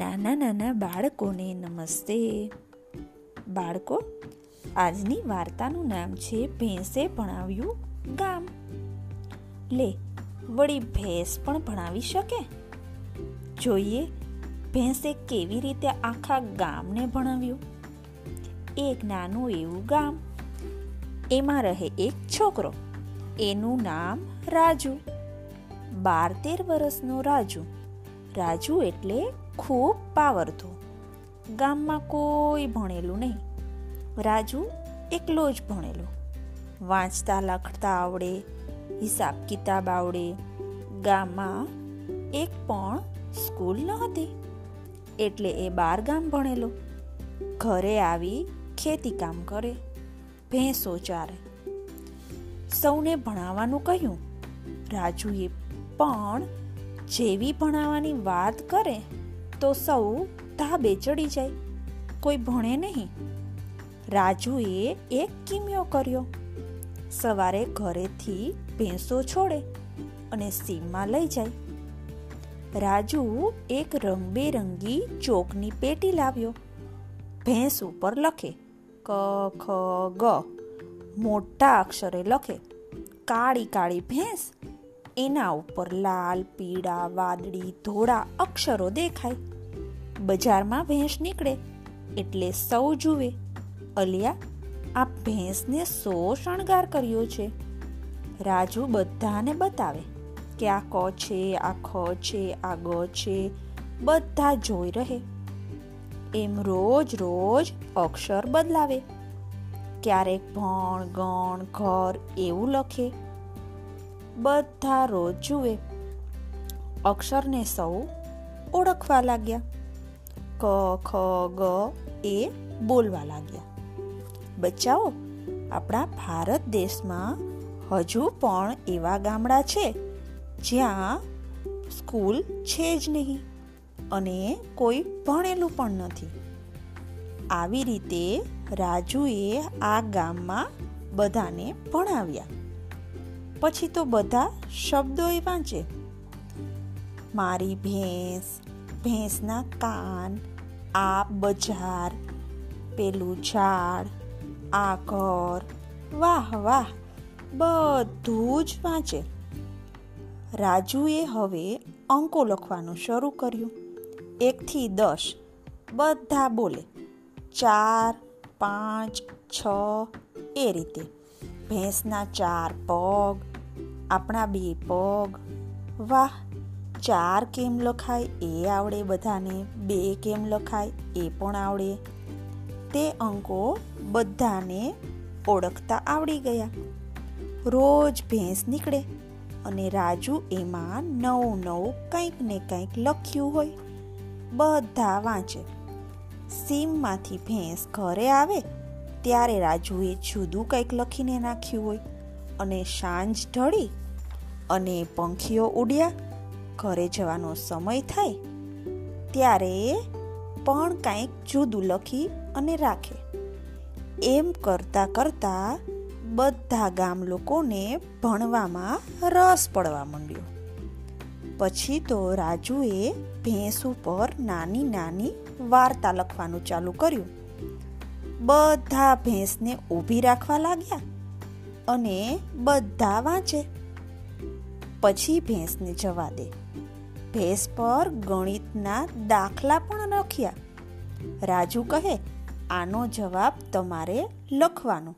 નાના નાના બાળકોને નમસ્તે. બાળકો, આજની વાર્તાનું નામ છે ભેંસે ભણાવ્યું ગામ. લે, વળી ભેંસ પણ ભણાવી શકે? જોઈએ, ભેંસે કેવી રીતે આખા ગામને ભણાવ્યું? એક નાનું એવું ગામ. એમાં રહે એક છોકરો. એનું નામ રાજુ. બાર તેર વર્ષનો રાજુ. રાજુ એટલે ખૂબ પાવરધો ગામમાં કોઈ ભણેલું નહીં. રાજુ એકલો જ ભણેલો. વાંચતા, લખતા આવડે, હિસાબ કિતાબ આવડે. ગામમાં એક પણ સ્કૂલ ન હતી. એટલે એ બાર ગામ ભણેલો. ઘરે આવી ખેતી કામ કરે, ભેંસો ચારે. સૌને ભણાવવાનું કહ્યું. રાજુએ પણ જેવી ભણાવવાની વાત કરે તો સૌ ધાબે ચડી જાય. કોઈ ભણે નહીં. રાજુએ એક કિમિયો કર્યો. સવારે ઘરેથી ભેંસો છોડે અને સીમમાં લઈ જાય. રાજુ એક રંગબેરંગી ચોકની પેટી લાવ્યો. ભેંસ ઉપર લખે, ક, ખ, ગ. મોટા અક્ષરે લખે, કાળી કાળી ભેંસ. એના ઉપર લાલ, પીળા, વાદળી, ધોળા અક્ષરો દેખાય. બજારમાં ભેંસ નીકળે એટલે સૌ જુએ. અલિયા, આ ભેંસને સો શણગાર કર્યો છે. રાજુ બધાને બતાવે કે આ ક છે આ ખ છે આ ગ છે, બધા જોઈ રહે. એમ રોજ રોજ અક્ષર બદલાવે. ક્યારેક ભણ, ગણ, ઘર એવું લખે. બધા રોજ જુએ. અક્ષરને સૌ ઓળખવા લાગ્યા. ક, ખ, ગ, એ બોલવા લાગ્યા. બચ્ચાઓ, આપણા ભારત દેશમાં હજુ પણ એવા ગામડા છે જ્યાં સ્કૂલ છે જ નહીં અને કોઈ ભણેલું પણ નથી. આવી રીતે રાજુએ આ ગામમાં બધાને ભણાવ્યા. પછી તો બધા શબ્દો એ વાંચે. મારી ભેંસ ભેંસના કાન આ બજાર, પેલું ઝાડ આ ઘર વાહ વાહ, બધું જ વાંચે. રાજુએ હવે અંકો લખવાનું શરૂ કર્યું. એકથી દસ, બધા બોલે, ચાર, પાંચ, છ, એ રીતે. ભેંસના ચાર પગ, આપણા બે પગ, વાહ ચાર કેમ લખાય? એ આવડે બધાને. બે કેમ લખાય? એ પણ આવડે. તે અંકો બધાને ઓળખતા આવડી ગયા. રોજ ભેંસ નીકળે અને રાજુ એમાં નવું નવું કંઈક ને કંઈક લખ્યું હોય. બધા વાંચે. સીમમાંથી ભેંસ ઘરે આવે ત્યારે રાજુએ જુદું કંઈક લખીને નાખ્યું હોય. અને સાંજ ઢળી અને પંખીઓ ઉડ્યા. ઘરે જવાનો સમય થાય, ત્યારે પણ કાંઈક જુદું લખી અને રાખે. એમ કરતા કરતા બધા ગામ લોકોને ભણવામાં રસ પડવા માંડ્યો. પછી તો રાજુએ ભેંસ ઉપર નાની નાની વાર્તા લખવાનું ચાલુ કર્યું. બધા ભેંસને ઊભી રાખવા લાગ્યા અને બધા વાંચે. પછી ભેંસને જવા દે. ભેંસ પર ગણિતના દાખલા પણ લખ્યા. રાજુ કહે, આનો જવાબ તમારે લખવાનો.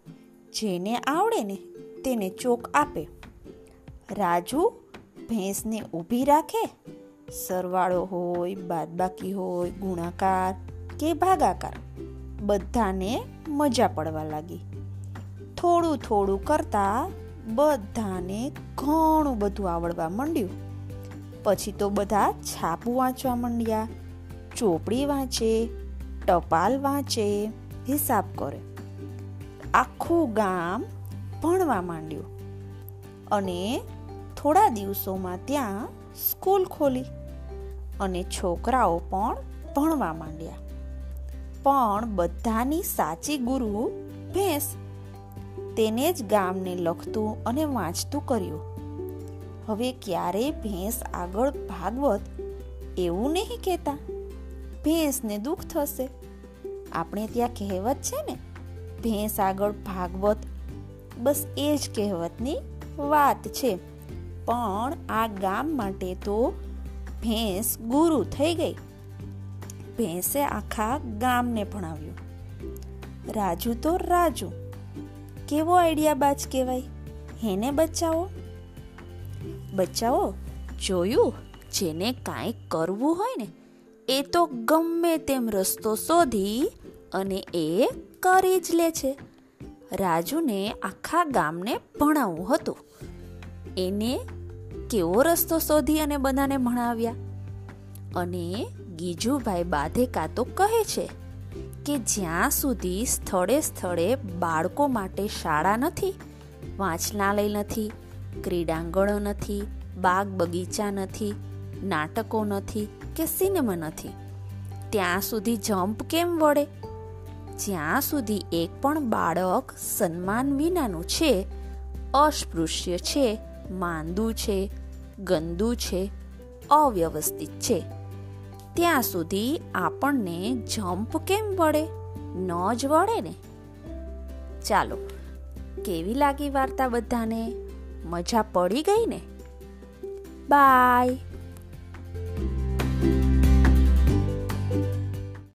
જેને આવડે ને તેને ચોક આપે. રાજુ ભેંસને ઊભી રાખે. સરવાળો હોય, બાદબાકી હોય, ગુણાકાર કે ભાગાકાર, બધાને મજા પડવા લાગી. થોડું થોડું કરતા બધાને ઘણું બધું આવડવા માંડ્યું. પછી તો બધા છાપું વાંચવા માંડ્યા, ચોપડી વાંચે, ટપાલ વાંચે, હિસાબ કરે. આખું ગામ ભણવા માંડ્યું અને થોડા દિવસોમાં ત્યાં સ્કૂલ ખોલી અને છોકરાઓ પણ ભણવા માંડ્યા. પણ બધાની સાચી ગુરુ ભેંસ. તેને જ ગામને લખતું અને વાંચતું કર્યું. હવે ક્યારે ભેંસ આગળ ભાગવત? એવું નહીં કહેતા. ભેંસને દુઃખ થશે. આપણે ત્યાં કહેવત છે ને, ભેંસ આગળ ભાગવત. બસ એ જ કહેવતની વાત છે. પણ આ ગામ માટે તો ભેંસ ગુરુ થઈ ગઈ. ભેંસે આખા ગામને ભણાવ્યું. રાજુ તો રાજુ. કેવો આઈડિયા બાજ કહેવાય? હેને બચાવો? બચાવો જોયું? જેને કાંઈ કરવું હોય ને, એ તો ગમે તેમ રસ્તો શોધી અને એ કરી જ લે છે. રાજુને આખા ગામને ભણાવવું હતું. એને કેવો રસ્તો શોધી અને બધાને ભણાવ્યા? અને ગીજુભાઈ બાધેકા તો કહે છે કે જ્યાં સુધી સ્થળે સ્થળે બાળકો માટે શાળા નથી, વાંચનાલય નથી ક્રીડાંગણો નથી, બાગ બગીચા નથી, નાટકો નથી કે સિનેમા નથી. ત્યાં સુધી જમ્પ કેમ વળે? જ્યાં સુધી એક પણ બાળક સન્માન વિનાનું છે, અસ્પૃશ્ય છે, માંદું છે, ગંદુ છે, અવ્યવસ્થિત છે, ત્યાં સુધી આપણને જમ્પ કેમ વળે? ન જ વળે ને? ચાલો, કેવી લાગી વાર્તા બધાને? મજા પડી ગઈ ને? બાય.